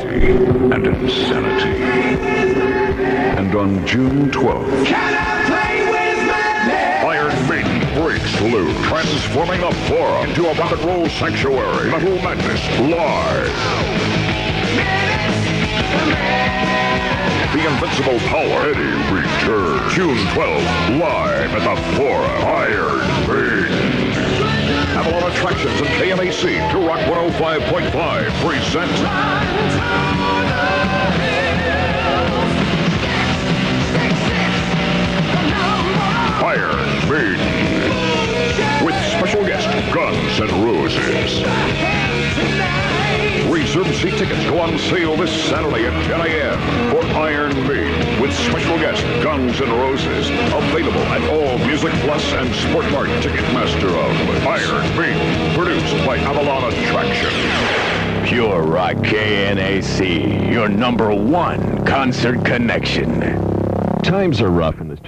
brutality and insanity. And on June 12th, Iron Maiden breaks loose, transforming the Forum into a rock and roll sanctuary. Metal Madness live. The Invincible Power Eddie returns June 12th, live at the Forum. Iron Attractions and KNAC to Rock 105.5 present Iron Maiden with special guest Guns N' Roses. Reserve seat tickets go on sale this Saturday at 10 a.m. for Iron Maiden with special guest Guns N' Roses. Available at all Music Plus and Sportmart Ticketmaster outlets. Iron Maiden, produced by Avalon Attraction. Pure Rock KNAC, your number one concert connection. Times are rough